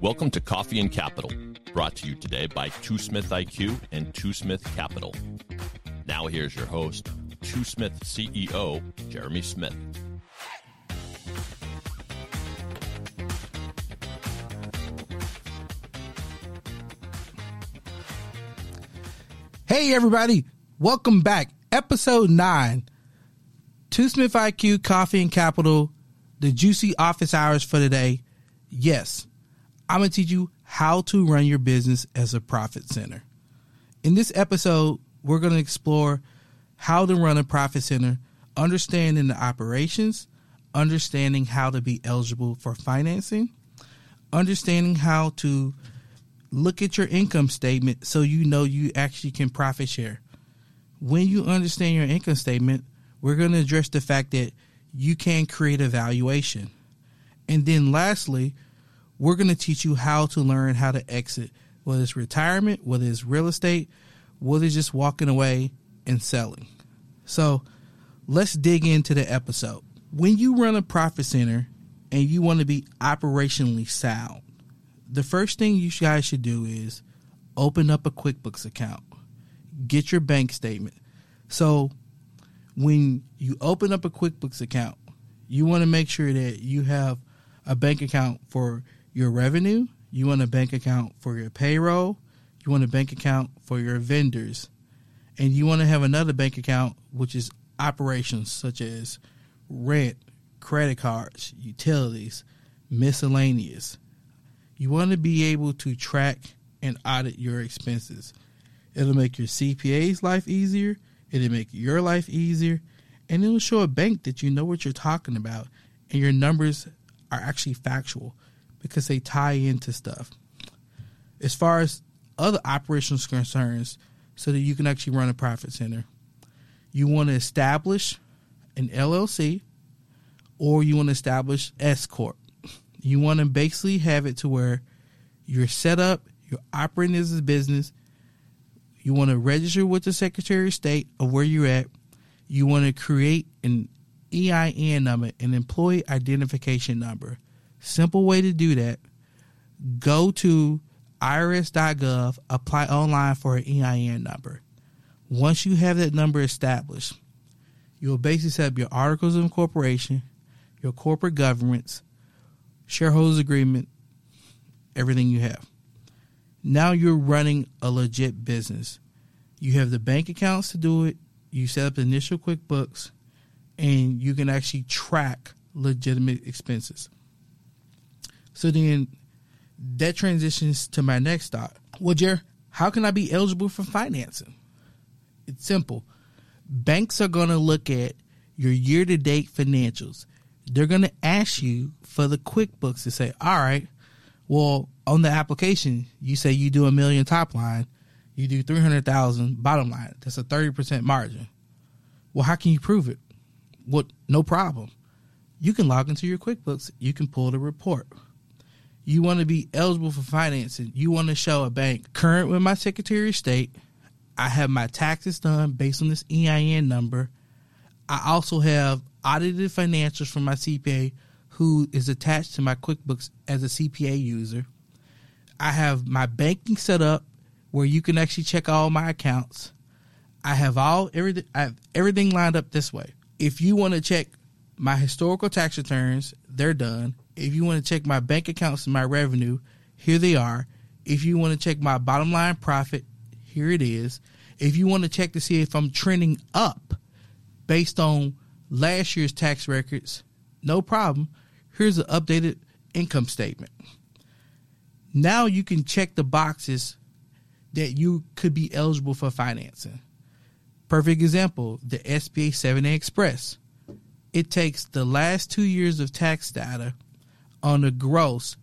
Welcome to Coffee and Capital, brought to you today by Two Smith IQ and Two Smith Capital. Now here's your host, Two Smith CEO, Jeremy Smith. Hey everybody, welcome back. Episode 9. Two Smith IQ, Coffee and Capital, the juicy office hours for today. Yes, I'm going to teach you how to run your business as a profit center. In this episode, we're going to explore how to run a profit center, understanding the operations, understanding how to be eligible for financing, understanding how to look at your income statement so you know you actually can profit share. When you understand your income statement, we're going to address the fact that you can create a valuation. And then lastly, we're going to teach you how to learn how to exit, whether it's retirement, whether it's real estate, whether it's just walking away and selling. So let's dig into the episode. When you run a profit center and you want to be operationally sound, the first thing you guys should do is open up a QuickBooks account, get your bank statement. So when you open up a QuickBooks account, you want to make sure that you have a bank account for your revenue, you want a bank account for your payroll, you want a bank account for your vendors, and you want to have another bank account which is operations such as rent, credit cards, utilities, miscellaneous. You want to be able to track and audit your expenses. It'll make your CPA's life easier, it'll make your life easier, and it'll show a bank that you know what you're talking about and your numbers are actually factual because they tie into stuff. As far as other operational concerns, so that you can actually run a profit center, you want to establish an LLC or you want to establish S Corp. You want to basically have it to where you're set up, you're operating as a business. You want to register with the Secretary of State of where you're at. You want to create an EIN number, an employee identification number. Simple way to do that. Go to irs.gov, apply online for an EIN number. Once you have that number established, you'll basically set up your articles of incorporation, your corporate governance, shareholders agreement, everything you have. Now you're running a legit business. You have the bank accounts to do it. You set up the initial QuickBooks, and you can actually track legitimate expenses. So then that transitions to my next thought. Well, Jer, how can I be eligible for financing? It's simple. Banks are going to look at your year to date financials. They're going to ask you for the QuickBooks to say, all right, well, on the application, you say you do a million top line, you do 300,000 bottom line. That's a 30% margin. Well, how can you prove it? Well, no problem. You can log into your QuickBooks, you can pull the report you want to be eligible for financing, you want to show a bank current with my Secretary of State. I have my taxes done based on this EIN number. I also have audited financials from my CPA who is attached to my QuickBooks as a CPA user. I have my banking set up where you can actually check all my accounts. I have all everything I have everything lined up this way. If you want to check my historical tax returns, they're done. If you want to check my bank accounts and my revenue, here they are. If you want to check my bottom line profit, here it is. If you want to check to see if I'm trending up based on last year's tax records, no problem. Here's an updated income statement. Now you can check the boxes that you could be eligible for financing. Perfect example the SBA 7A Express. It takes the last two years of tax data on the gross,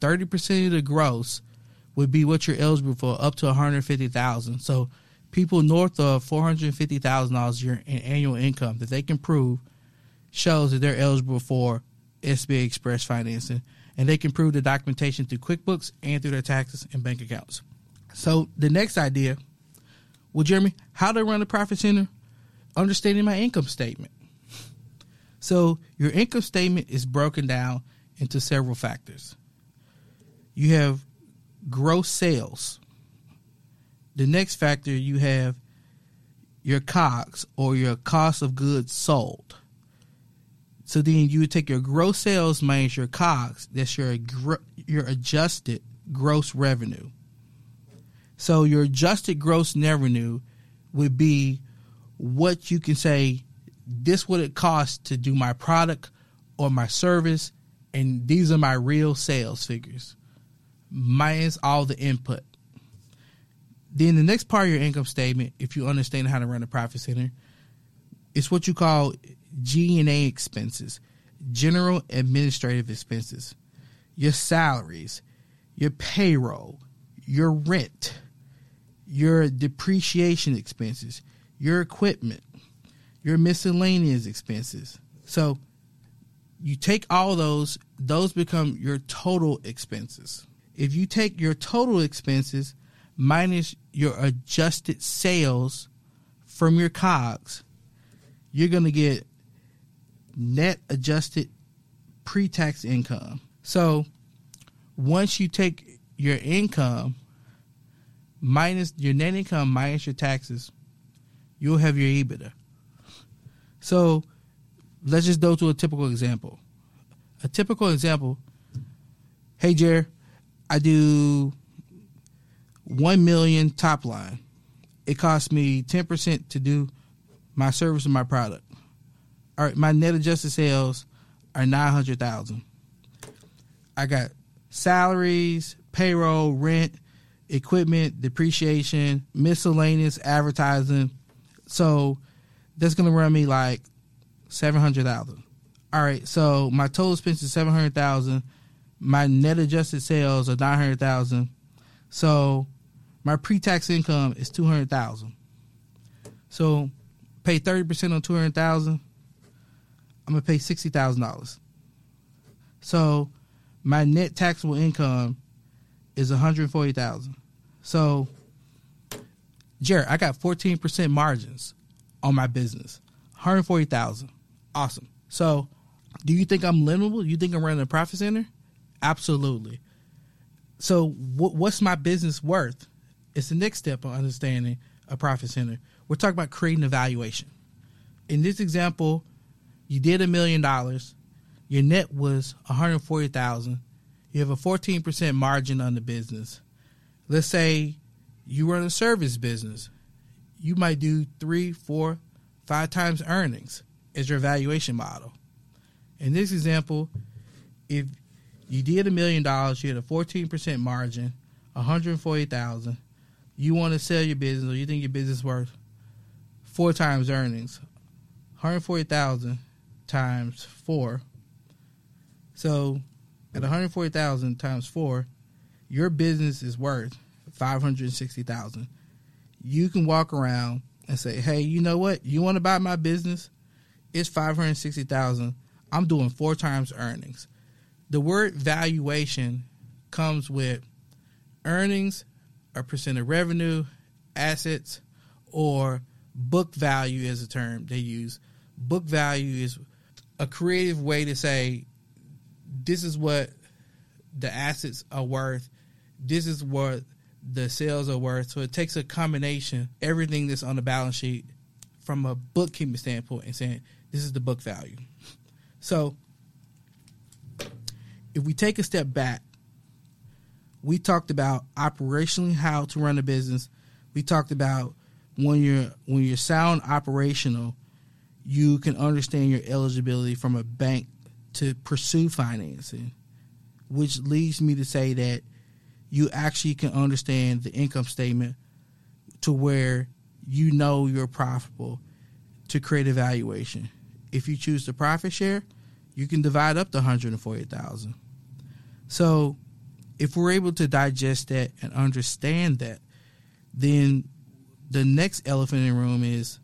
30% of the gross would be what you're eligible for up to 150,000. So people north of $450,000 year in annual income that they can prove shows that they're eligible for SBA Express financing and they can prove the documentation through QuickBooks and through their taxes and bank accounts. So the next idea, well, Jeremy, how to run a profit center? Understanding my income statement. So your income statement is broken down into several factors. you have gross sales. The next factor you have your COGS or your cost of goods sold. So then you would take your gross sales minus your COGS. That's your your adjusted gross revenue. So your adjusted gross revenue would be what you can say this what it costs to do my product or my service and these are my real sales figures minus all the input then the next part of your income statement if you understand how to run a profit center is what you call g&a expenses general administrative expenses your salaries your payroll your rent your depreciation expenses your equipment your miscellaneous expenses. So you take all those, those become your total expenses. If you take your total expenses minus your adjusted sales from your COGS, you're going to get net adjusted pre tax income. So once you take your income minus your net income minus your taxes, you'll have your EBITDA. So let's just go to a typical example. A typical example. Hey, Jer, I do one million top line. It costs me ten percent to do my service and my product. All right, my net adjusted sales are nine hundred thousand. I got salaries, payroll, rent, equipment, depreciation, miscellaneous advertising. So that's gonna run me like seven hundred thousand. All right, so my total expense is seven hundred thousand. My net adjusted sales are nine hundred thousand. So my pre tax income is two hundred thousand. So pay thirty percent on two hundred thousand. I'm gonna pay sixty thousand dollars. So my net taxable income is one hundred forty thousand. So, Jared, I got fourteen percent margins on my business. 140,000. Awesome. So, do you think I'm limitable? You think I'm running a profit center? Absolutely. So, what's my business worth? It's the next step of understanding a profit center. We're talking about creating a valuation. In this example, you did a million dollars. Your net was 140,000. You have a 14% margin on the business. Let's say you run a service business you might do three, four, five times earnings as your valuation model. In this example, if you did a million dollars, you had a 14% margin, 140,000, you want to sell your business or you think your business is worth four times earnings, 140,000 times 4. So, at 140,000 times 4, your business is worth 560,000 you can walk around and say, "Hey, you know what? You want to buy my business? It's five hundred sixty thousand. I'm doing four times earnings." The word valuation comes with earnings, a percent of revenue, assets, or book value is a term they use. Book value is a creative way to say this is what the assets are worth. This is what the sales are worth. So it takes a combination, everything that's on the balance sheet from a bookkeeping standpoint and saying this is the book value. So if we take a step back, we talked about operationally how to run a business. We talked about when you're when you're sound operational, you can understand your eligibility from a bank to pursue financing, which leads me to say that you actually can understand the income statement to where you know you're profitable to create a valuation. If you choose the profit share, you can divide up the 140,000. So, if we're able to digest that and understand that, then the next elephant in the room is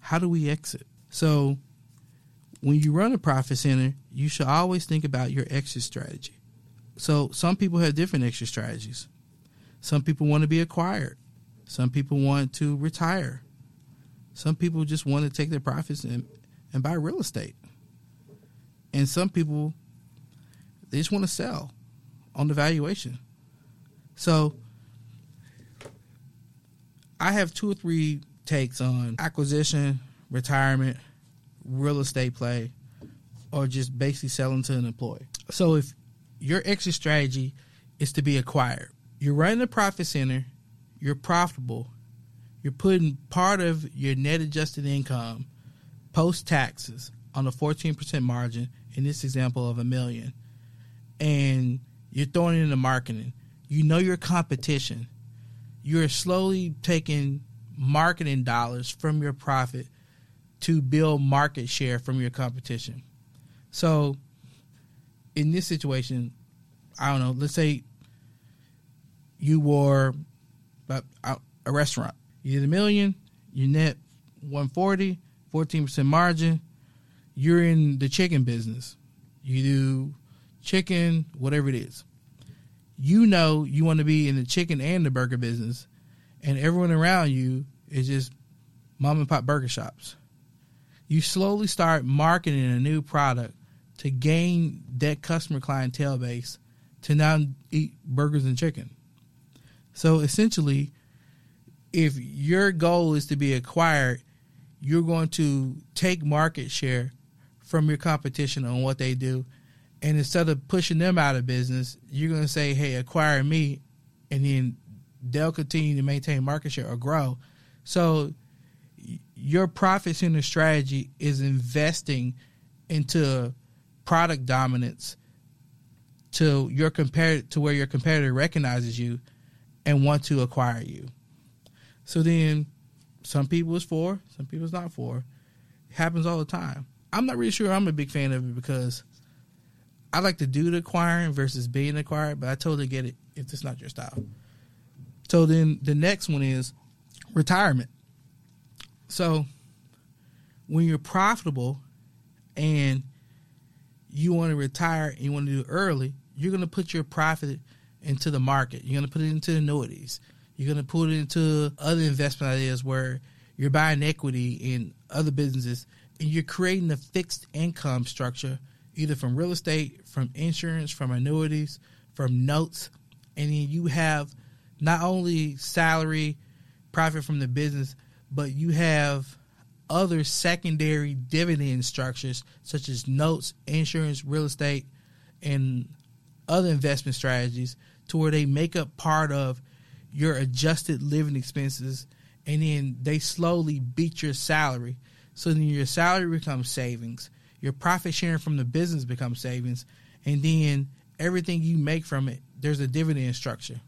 how do we exit? So, when you run a profit center, you should always think about your exit strategy. So some people have different exit strategies. Some people want to be acquired. Some people want to retire. Some people just want to take their profits and, and buy real estate. And some people they just want to sell on the valuation. So I have two or three takes on acquisition, retirement, real estate play, or just basically selling to an employee. So if your exit strategy is to be acquired, you're running a profit center, you're profitable, you're putting part of your net adjusted income post taxes on a 14% margin in this example of a million and you're throwing it into marketing. You know your competition. You're slowly taking marketing dollars from your profit to build market share from your competition. So in this situation i don't know let's say you were a, uh, a restaurant. You did a million you net 140 14% margin, you're in the chicken business. You do chicken, whatever it is. You know you want to be in the chicken and the burger business, and everyone around you is just mom and pop burger shops. You slowly start marketing a new product to gain that customer clientele base to now eat burgers and chicken. So essentially, if your goal is to be acquired, you're going to take market share from your competition on what they do. And instead of pushing them out of business, you're going to say, hey, acquire me. And then they'll continue to maintain market share or grow. So your profit center strategy is investing into product dominance to your compare to where your competitor recognizes you and want to acquire you. So then some people is for, some people is not for. It happens all the time. I'm not really sure I'm a big fan of it because I like to do the acquiring versus being acquired, but I totally get it if it's not your style. So then the next one is retirement. So when you're profitable and you want to retire and you want to do early, you're going to put your profit into the market. You're going to put it into annuities. You're going to put it into other investment ideas where you're buying equity in other businesses and you're creating a fixed income structure either from real estate, from insurance, from annuities, from notes. And then you have not only salary, profit from the business, but you have other secondary dividend structures such as notes, insurance, real estate, and other investment strategies to where they make up part of your adjusted living expenses and then they slowly beat your salary. So then your salary becomes savings, your profit sharing from the business becomes savings, and then everything you make from it, there's a dividend structure.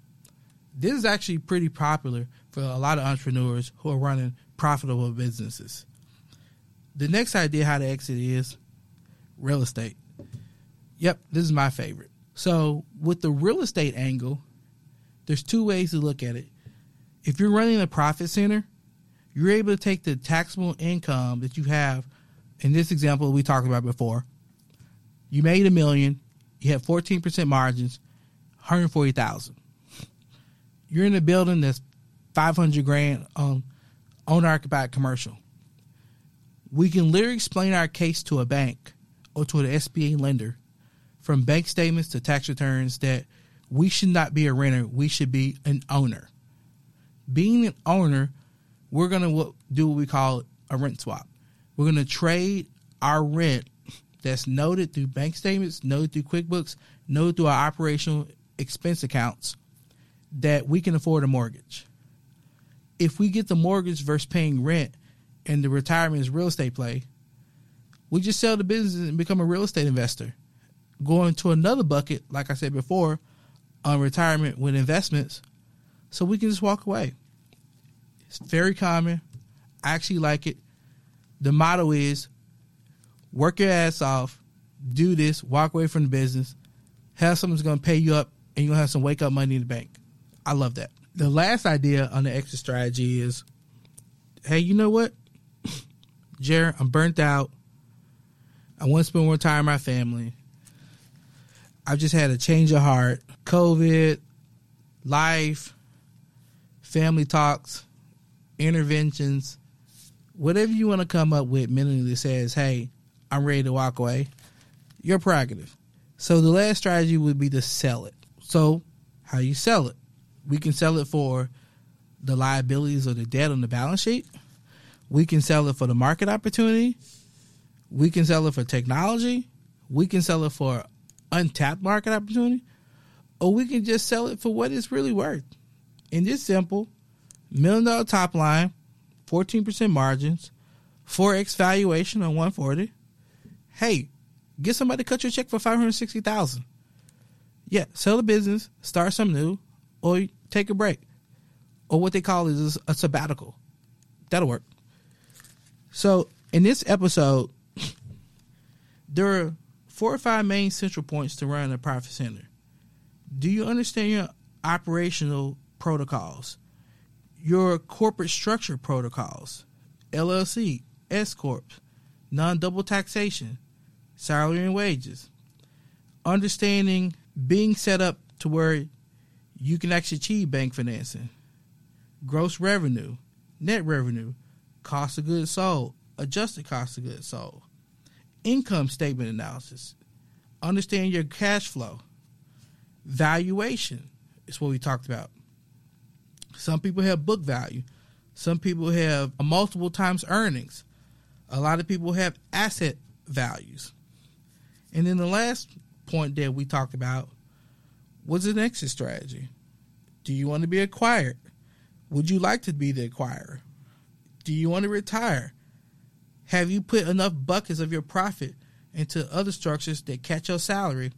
This is actually pretty popular for a lot of entrepreneurs who are running profitable businesses. The next idea how to exit is real estate. Yep, this is my favorite. So, with the real estate angle, there's two ways to look at it. If you're running a profit center, you're able to take the taxable income that you have. In this example we talked about before, you made a million, you have 14% margins, 140,000. You're in a building that's 500 grand um, on owner occupied commercial. We can literally explain our case to a bank or to an SBA lender from bank statements to tax returns that we should not be a renter. We should be an owner. Being an owner, we're going to do what we call a rent swap. We're going to trade our rent that's noted through bank statements, noted through QuickBooks, noted through our operational expense accounts that we can afford a mortgage. If we get the mortgage versus paying rent and the retirement is real estate play, we just sell the business and become a real estate investor. Going to another bucket, like I said before, on retirement with investments so we can just walk away. It's very common. I actually like it. The motto is work your ass off, do this, walk away from the business, have someone's going to pay you up, and to have some wake up money in the bank. I love that. The last idea on the exit strategy is hey, you know what? Jared, I'm burnt out. I want to spend more time with my family. I've just had a change of heart. COVID, life, family talks, interventions, whatever you want to come up with mentally that says, hey, I'm ready to walk away, your prerogative. So the last strategy would be to sell it. So, how you sell it? We can sell it for the liabilities or the debt on the balance sheet. We can sell it for the market opportunity. We can sell it for technology. We can sell it for untapped market opportunity. Or we can just sell it for what it's really worth. And it's simple million dollar top line, 14% margins, 4x valuation on 140. Hey, get somebody to cut your check for 560000 Yeah, sell the business, start something new, or take a break. Or what they call is a sabbatical. That'll work. So, in this episode, there are four or five main central points to run a profit center. Do you understand your operational protocols? Your corporate structure protocols, LLC, S corp, non double taxation, salary and wages, understanding being set up to where you can actually achieve bank financing, gross revenue, net revenue, cost of goods sold, adjusted cost of goods sold, income statement analysis, understand your cash flow, valuation is what we talked about. Some people have book value, some people have multiple times earnings, a lot of people have asset values. And then the last point that we talked about was an exit strategy. Do you want to be acquired? Would you like to be the acquirer? Do you want to retire? Have you put enough buckets of your profit into other structures that catch your salary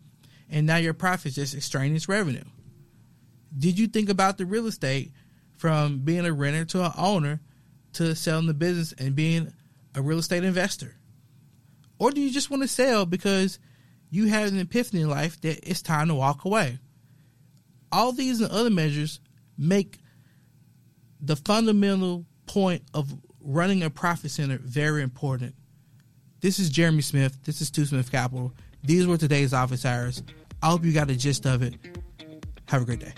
and now your profit is just extraneous revenue? Did you think about the real estate from being a renter to an owner to selling the business and being a real estate investor? Or do you just want to sell because you had an epiphany in life that it's time to walk away? All these and other measures make the fundamental point of running a profit center very important. This is Jeremy Smith. This is Two Smith Capital. These were today's office hours. I hope you got a gist of it. Have a great day.